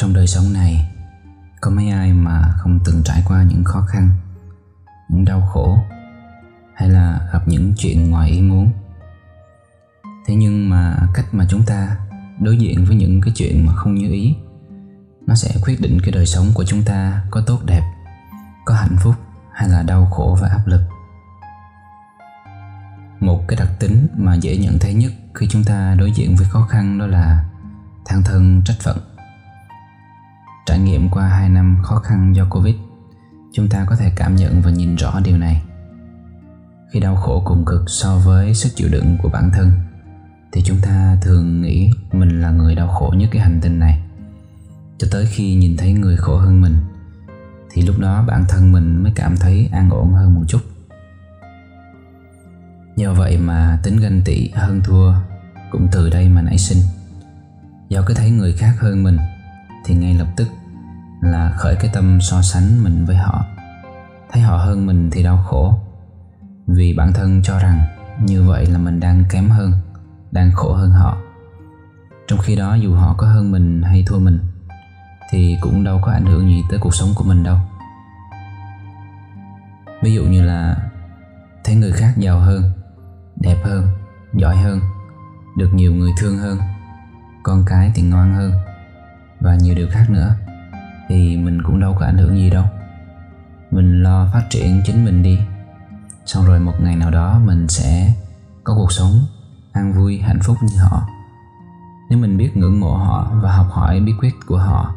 trong đời sống này, có mấy ai mà không từng trải qua những khó khăn, những đau khổ, hay là gặp những chuyện ngoài ý muốn? Thế nhưng mà cách mà chúng ta đối diện với những cái chuyện mà không như ý, nó sẽ quyết định cái đời sống của chúng ta có tốt đẹp, có hạnh phúc hay là đau khổ và áp lực. Một cái đặc tính mà dễ nhận thấy nhất khi chúng ta đối diện với khó khăn đó là than thân, trách phận trải nghiệm qua 2 năm khó khăn do Covid, chúng ta có thể cảm nhận và nhìn rõ điều này. Khi đau khổ cùng cực so với sức chịu đựng của bản thân, thì chúng ta thường nghĩ mình là người đau khổ nhất cái hành tinh này. Cho tới khi nhìn thấy người khổ hơn mình, thì lúc đó bản thân mình mới cảm thấy an ổn hơn một chút. Do vậy mà tính ganh tị hơn thua cũng từ đây mà nảy sinh. Do cứ thấy người khác hơn mình thì ngay lập tức là khởi cái tâm so sánh mình với họ. Thấy họ hơn mình thì đau khổ. Vì bản thân cho rằng như vậy là mình đang kém hơn, đang khổ hơn họ. Trong khi đó, dù họ có hơn mình hay thua mình, thì cũng đâu có ảnh hưởng gì tới cuộc sống của mình đâu. Ví dụ như là thấy người khác giàu hơn, đẹp hơn, giỏi hơn, được nhiều người thương hơn, con cái thì ngoan hơn, và nhiều điều khác nữa thì mình cũng đâu có ảnh hưởng gì đâu. Mình lo phát triển chính mình đi. Xong rồi một ngày nào đó mình sẽ có cuộc sống an vui, hạnh phúc như họ. Nếu mình biết ngưỡng mộ họ và học hỏi bí quyết của họ,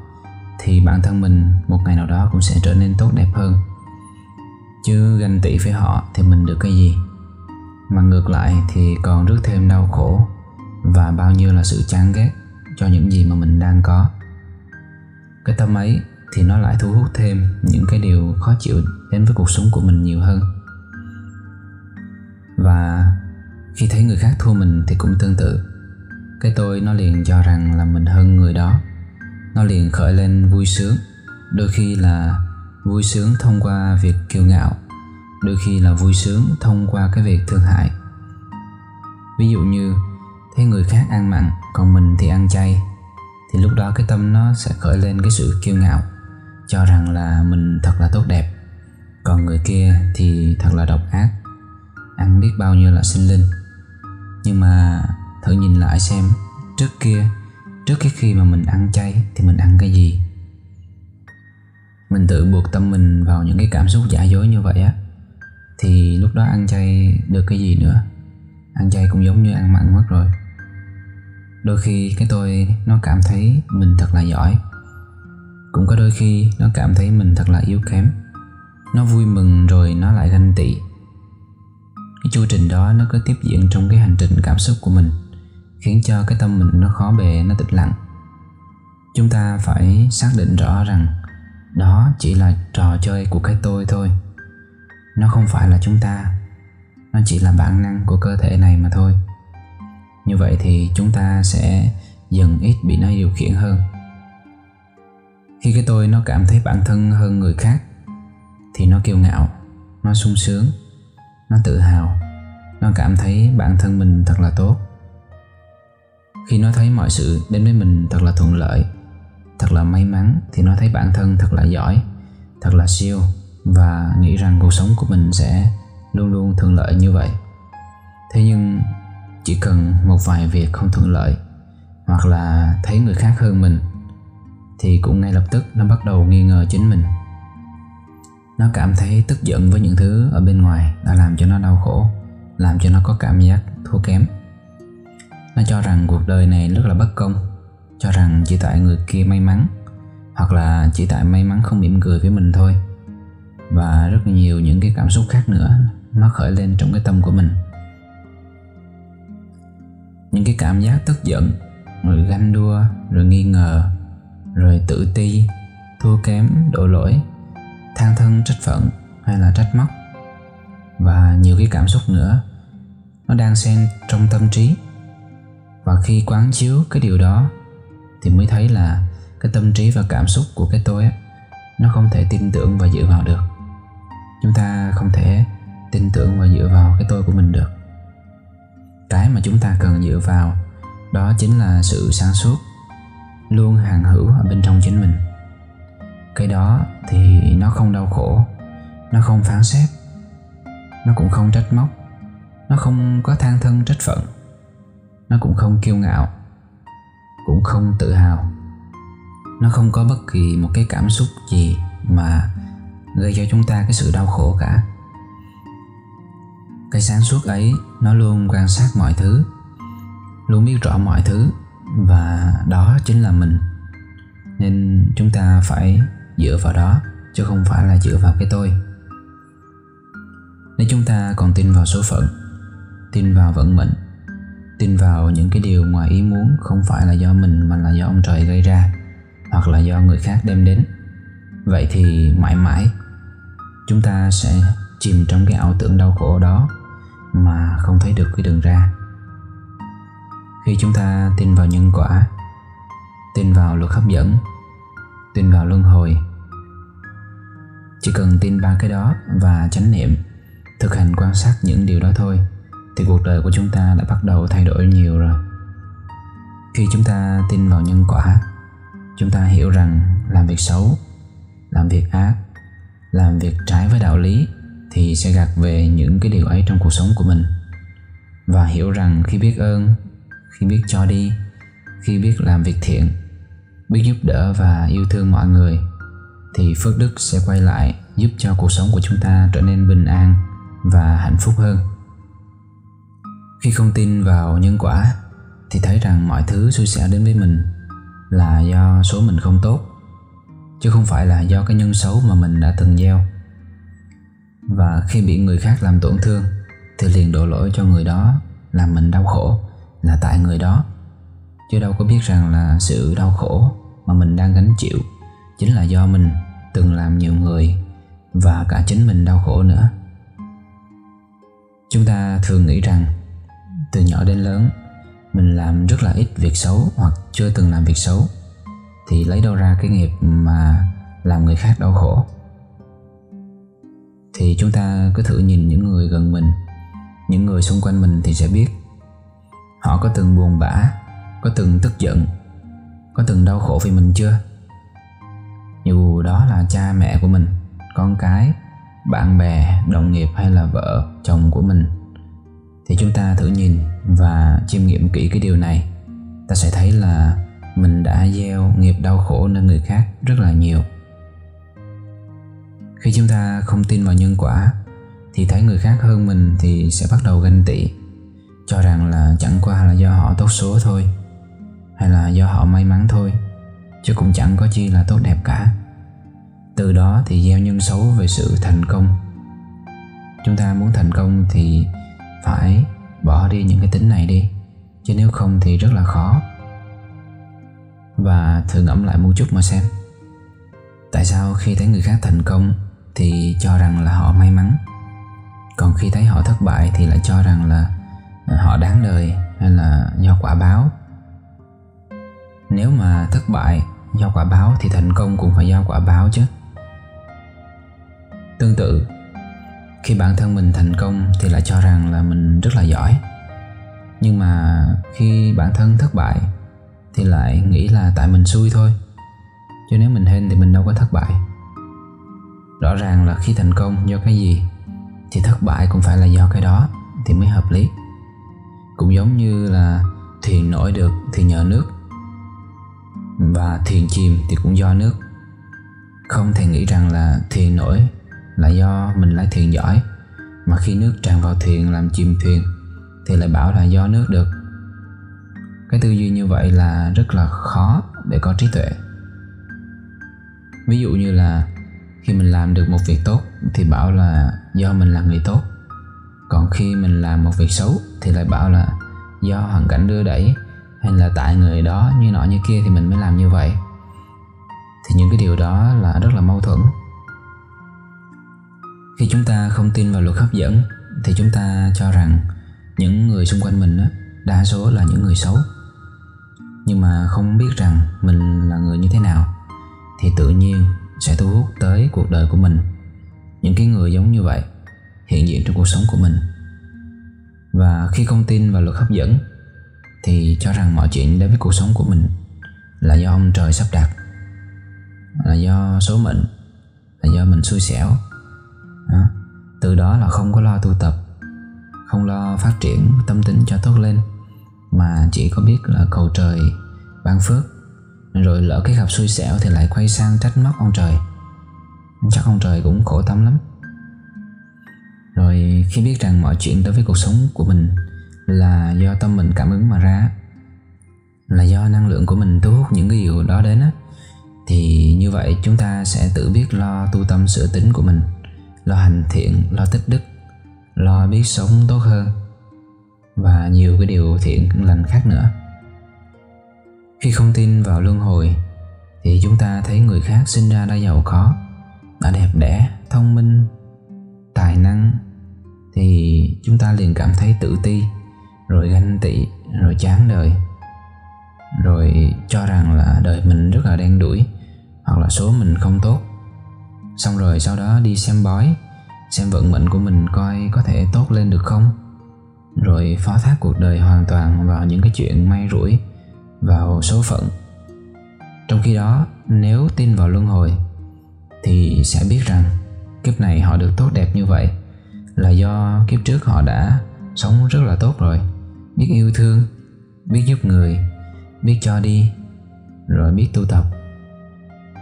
thì bản thân mình một ngày nào đó cũng sẽ trở nên tốt đẹp hơn. Chứ ganh tị với họ thì mình được cái gì? Mà ngược lại thì còn rước thêm đau khổ và bao nhiêu là sự chán ghét cho những gì mà mình đang có cái tâm ấy thì nó lại thu hút thêm những cái điều khó chịu đến với cuộc sống của mình nhiều hơn. Và khi thấy người khác thua mình thì cũng tương tự. Cái tôi nó liền cho rằng là mình hơn người đó. Nó liền khởi lên vui sướng. Đôi khi là vui sướng thông qua việc kiêu ngạo. Đôi khi là vui sướng thông qua cái việc thương hại. Ví dụ như, thấy người khác ăn mặn, còn mình thì ăn chay thì lúc đó cái tâm nó sẽ khởi lên cái sự kiêu ngạo, cho rằng là mình thật là tốt đẹp. Còn người kia thì thật là độc ác, ăn biết bao nhiêu là sinh linh. Nhưng mà thử nhìn lại xem, trước kia, trước cái khi mà mình ăn chay thì mình ăn cái gì? Mình tự buộc tâm mình vào những cái cảm xúc giả dối như vậy á. Thì lúc đó ăn chay được cái gì nữa? Ăn chay cũng giống như ăn mặn mất rồi đôi khi cái tôi nó cảm thấy mình thật là giỏi. Cũng có đôi khi nó cảm thấy mình thật là yếu kém. Nó vui mừng rồi nó lại ganh tị. Cái chu trình đó nó cứ tiếp diễn trong cái hành trình cảm xúc của mình, khiến cho cái tâm mình nó khó bề, nó tịch lặng. Chúng ta phải xác định rõ rằng đó chỉ là trò chơi của cái tôi thôi. Nó không phải là chúng ta. Nó chỉ là bản năng của cơ thể này mà thôi như vậy thì chúng ta sẽ dần ít bị nó điều khiển hơn. Khi cái tôi nó cảm thấy bản thân hơn người khác, thì nó kiêu ngạo, nó sung sướng, nó tự hào, nó cảm thấy bản thân mình thật là tốt. Khi nó thấy mọi sự đến với mình thật là thuận lợi, thật là may mắn, thì nó thấy bản thân thật là giỏi, thật là siêu, và nghĩ rằng cuộc sống của mình sẽ luôn luôn thuận lợi như vậy. Thế nhưng chỉ cần một vài việc không thuận lợi, hoặc là thấy người khác hơn mình, thì cũng ngay lập tức nó bắt đầu nghi ngờ chính mình. Nó cảm thấy tức giận với những thứ ở bên ngoài đã làm cho nó đau khổ, làm cho nó có cảm giác thua kém. Nó cho rằng cuộc đời này rất là bất công, cho rằng chỉ tại người kia may mắn, hoặc là chỉ tại may mắn không mỉm cười với mình thôi. Và rất nhiều những cái cảm xúc khác nữa nó khởi lên trong cái tâm của mình những cái cảm giác tức giận rồi ganh đua rồi nghi ngờ rồi tự ti thua kém đổ lỗi than thân trách phận hay là trách móc. Và nhiều cái cảm xúc nữa nó đang xen trong tâm trí. Và khi quán chiếu cái điều đó thì mới thấy là cái tâm trí và cảm xúc của cái tôi ấy, nó không thể tin tưởng và dựa vào được. Chúng ta không thể tin tưởng và dựa vào cái tôi của mình được cái mà chúng ta cần dựa vào, đó chính là sự sáng suốt, luôn hàng hữu ở bên trong chính mình. Cái đó thì nó không đau khổ, nó không phán xét, nó cũng không trách móc, nó không có than thân trách phận, nó cũng không kiêu ngạo, cũng không tự hào. Nó không có bất kỳ một cái cảm xúc gì mà gây cho chúng ta cái sự đau khổ cả cái sáng suốt ấy, nó luôn quan sát mọi thứ. Luôn biết rõ mọi thứ, và đó chính là mình. Nên chúng ta phải dựa vào đó, chứ không phải là dựa vào cái tôi. Nếu chúng ta còn tin vào số phận, tin vào vận mệnh, tin vào những cái điều ngoài ý muốn không phải là do mình mà là do ông trời gây ra, hoặc là do người khác đem đến, vậy thì mãi mãi, chúng ta sẽ chìm trong cái ảo tưởng đau khổ đó mà không thấy được cái đường ra. Khi chúng ta tin vào nhân quả, tin vào luật hấp dẫn, tin vào luân hồi, chỉ cần tin ba cái đó và chánh niệm, thực hành quan sát những điều đó thôi, thì cuộc đời của chúng ta đã bắt đầu thay đổi nhiều rồi. Khi chúng ta tin vào nhân quả, chúng ta hiểu rằng làm việc xấu, làm việc ác, làm việc trái với đạo lý thì sẽ gạt về những cái điều ấy trong cuộc sống của mình. Và hiểu rằng khi biết ơn, khi biết cho đi, khi biết làm việc thiện, biết giúp đỡ và yêu thương mọi người, thì phước đức sẽ quay lại giúp cho cuộc sống của chúng ta trở nên bình an và hạnh phúc hơn. Khi không tin vào nhân quả, thì thấy rằng mọi thứ xui xẻo đến với mình là do số mình không tốt, chứ không phải là do cái nhân xấu mà mình đã từng gieo và khi bị người khác làm tổn thương, thì liền đổ lỗi cho người đó, làm mình đau khổ, là tại người đó. Chứ đâu có biết rằng là sự đau khổ mà mình đang gánh chịu chính là do mình từng làm nhiều người và cả chính mình đau khổ nữa. Chúng ta thường nghĩ rằng, từ nhỏ đến lớn, mình làm rất là ít việc xấu hoặc chưa từng làm việc xấu, thì lấy đâu ra cái nghiệp mà làm người khác đau khổ? Thì chúng ta cứ thử nhìn những người gần mình. Những người xung quanh mình thì sẽ biết. Họ có từng buồn bã, có từng tức giận, có từng đau khổ vì mình chưa? Dù đó là cha mẹ của mình, con cái, bạn bè, đồng nghiệp hay là vợ, chồng của mình, thì chúng ta thử nhìn và chiêm nghiệm kỹ cái điều này. Ta sẽ thấy là mình đã gieo nghiệp đau khổ nơi người khác rất là nhiều khi chúng ta không tin vào nhân quả, thì thấy người khác hơn mình thì sẽ bắt đầu ganh tị. Cho rằng là chẳng qua là do họ tốt số thôi, hay là do họ may mắn thôi, chứ cũng chẳng có chi là tốt đẹp cả. Từ đó thì gieo nhân xấu về sự thành công. Chúng ta muốn thành công thì phải bỏ đi những cái tính này đi, chứ nếu không thì rất là khó. Và thử ngẫm lại một chút mà xem, tại sao khi thấy người khác thành công thì cho rằng là họ may mắn. Còn khi thấy họ thất bại thì lại cho rằng là à, họ đáng đời hay là do quả báo. Nếu mà thất bại do quả báo thì thành công cũng phải do quả báo chứ. Tương tự, khi bản thân mình thành công thì lại cho rằng là mình rất là giỏi. Nhưng mà khi bản thân thất bại thì lại nghĩ là tại mình xui thôi. Chứ nếu mình hên thì mình đâu có thất bại rõ ràng là khi thành công do cái gì, thì thất bại cũng phải là do cái đó thì mới hợp lý. Cũng giống như là thuyền nổi được thì nhờ nước, và thuyền chìm thì cũng do nước. Không thể nghĩ rằng là thuyền nổi là do mình lái thuyền giỏi, mà khi nước tràn vào thuyền làm chìm thuyền thì lại bảo là do nước được. Cái tư duy như vậy là rất là khó để có trí tuệ. Ví dụ như là khi mình làm được một việc tốt thì bảo là do mình là người tốt. Còn khi mình làm một việc xấu thì lại bảo là do hoàn cảnh đưa đẩy hay là tại người đó như nọ như kia thì mình mới làm như vậy. Thì những cái điều đó là rất là mâu thuẫn. Khi chúng ta không tin vào luật hấp dẫn thì chúng ta cho rằng những người xung quanh mình đa số là những người xấu. Nhưng mà không biết rằng mình là người như thế nào thì tự nhiên sẽ thu hút tới cuộc đời của mình. Những cái người giống như vậy hiện diện trong cuộc sống của mình. Và khi không tin vào luật hấp dẫn, thì cho rằng mọi chuyện đến với cuộc sống của mình là do ông trời sắp đặt, là do số mệnh, là do mình xui xẻo. Đó. từ đó là không có lo tu tập, không lo phát triển tâm tính cho tốt lên, mà chỉ có biết là cầu trời ban phước rồi lỡ cái gặp xui xẻo thì lại quay sang trách móc ông trời. Chắc ông trời cũng khổ tâm lắm. Rồi khi biết rằng mọi chuyện đối với cuộc sống của mình là do tâm mình cảm ứng mà ra, là do năng lượng của mình thu hút những cái điều đó đến á, thì như vậy chúng ta sẽ tự biết lo tu tâm sửa tính của mình, lo hành thiện, lo tích đức, lo biết sống tốt hơn và nhiều cái điều thiện lành khác nữa khi không tin vào luân hồi, thì chúng ta thấy người khác sinh ra đã giàu có, đã đẹp đẽ, thông minh, tài năng. Thì chúng ta liền cảm thấy tự ti, rồi ganh tị, rồi chán đời. Rồi cho rằng là đời mình rất là đen đủi, hoặc là số mình không tốt. Xong rồi sau đó đi xem bói, xem vận mệnh của mình coi có thể tốt lên được không. Rồi phó thác cuộc đời hoàn toàn vào những cái chuyện may rủi vào số phận. Trong khi đó, nếu tin vào luân hồi, thì sẽ biết rằng kiếp này họ được tốt đẹp như vậy là do kiếp trước họ đã sống rất là tốt rồi. Biết yêu thương, biết giúp người, biết cho đi, rồi biết tu tập.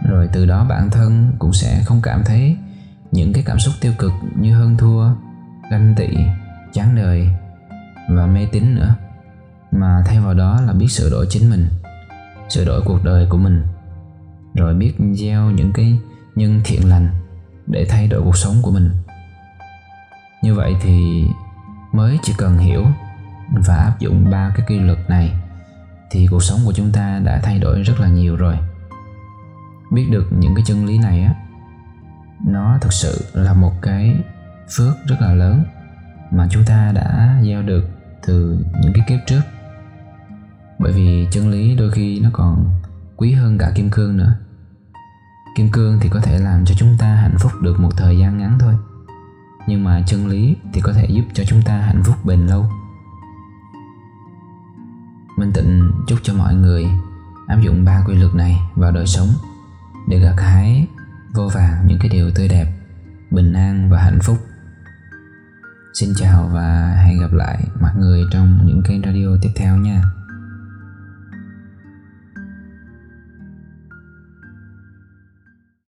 Rồi từ đó bản thân cũng sẽ không cảm thấy những cái cảm xúc tiêu cực như hơn thua, ganh tị, chán đời và mê tín nữa mà thay vào đó là biết sửa đổi chính mình, sửa đổi cuộc đời của mình, rồi biết gieo những cái nhân thiện lành để thay đổi cuộc sống của mình. Như vậy thì mới chỉ cần hiểu và áp dụng ba cái quy luật này thì cuộc sống của chúng ta đã thay đổi rất là nhiều rồi. Biết được những cái chân lý này á, nó thực sự là một cái phước rất là lớn mà chúng ta đã gieo được từ những cái kiếp trước bởi vì chân lý đôi khi nó còn quý hơn cả kim cương nữa. Kim cương thì có thể làm cho chúng ta hạnh phúc được một thời gian ngắn thôi. Nhưng mà chân lý thì có thể giúp cho chúng ta hạnh phúc bền lâu. Minh tịnh chúc cho mọi người áp dụng ba quy luật này vào đời sống để gặt hái vô vàng những cái điều tươi đẹp, bình an và hạnh phúc. Xin chào và hẹn gặp lại mọi người trong những kênh radio tiếp theo nha.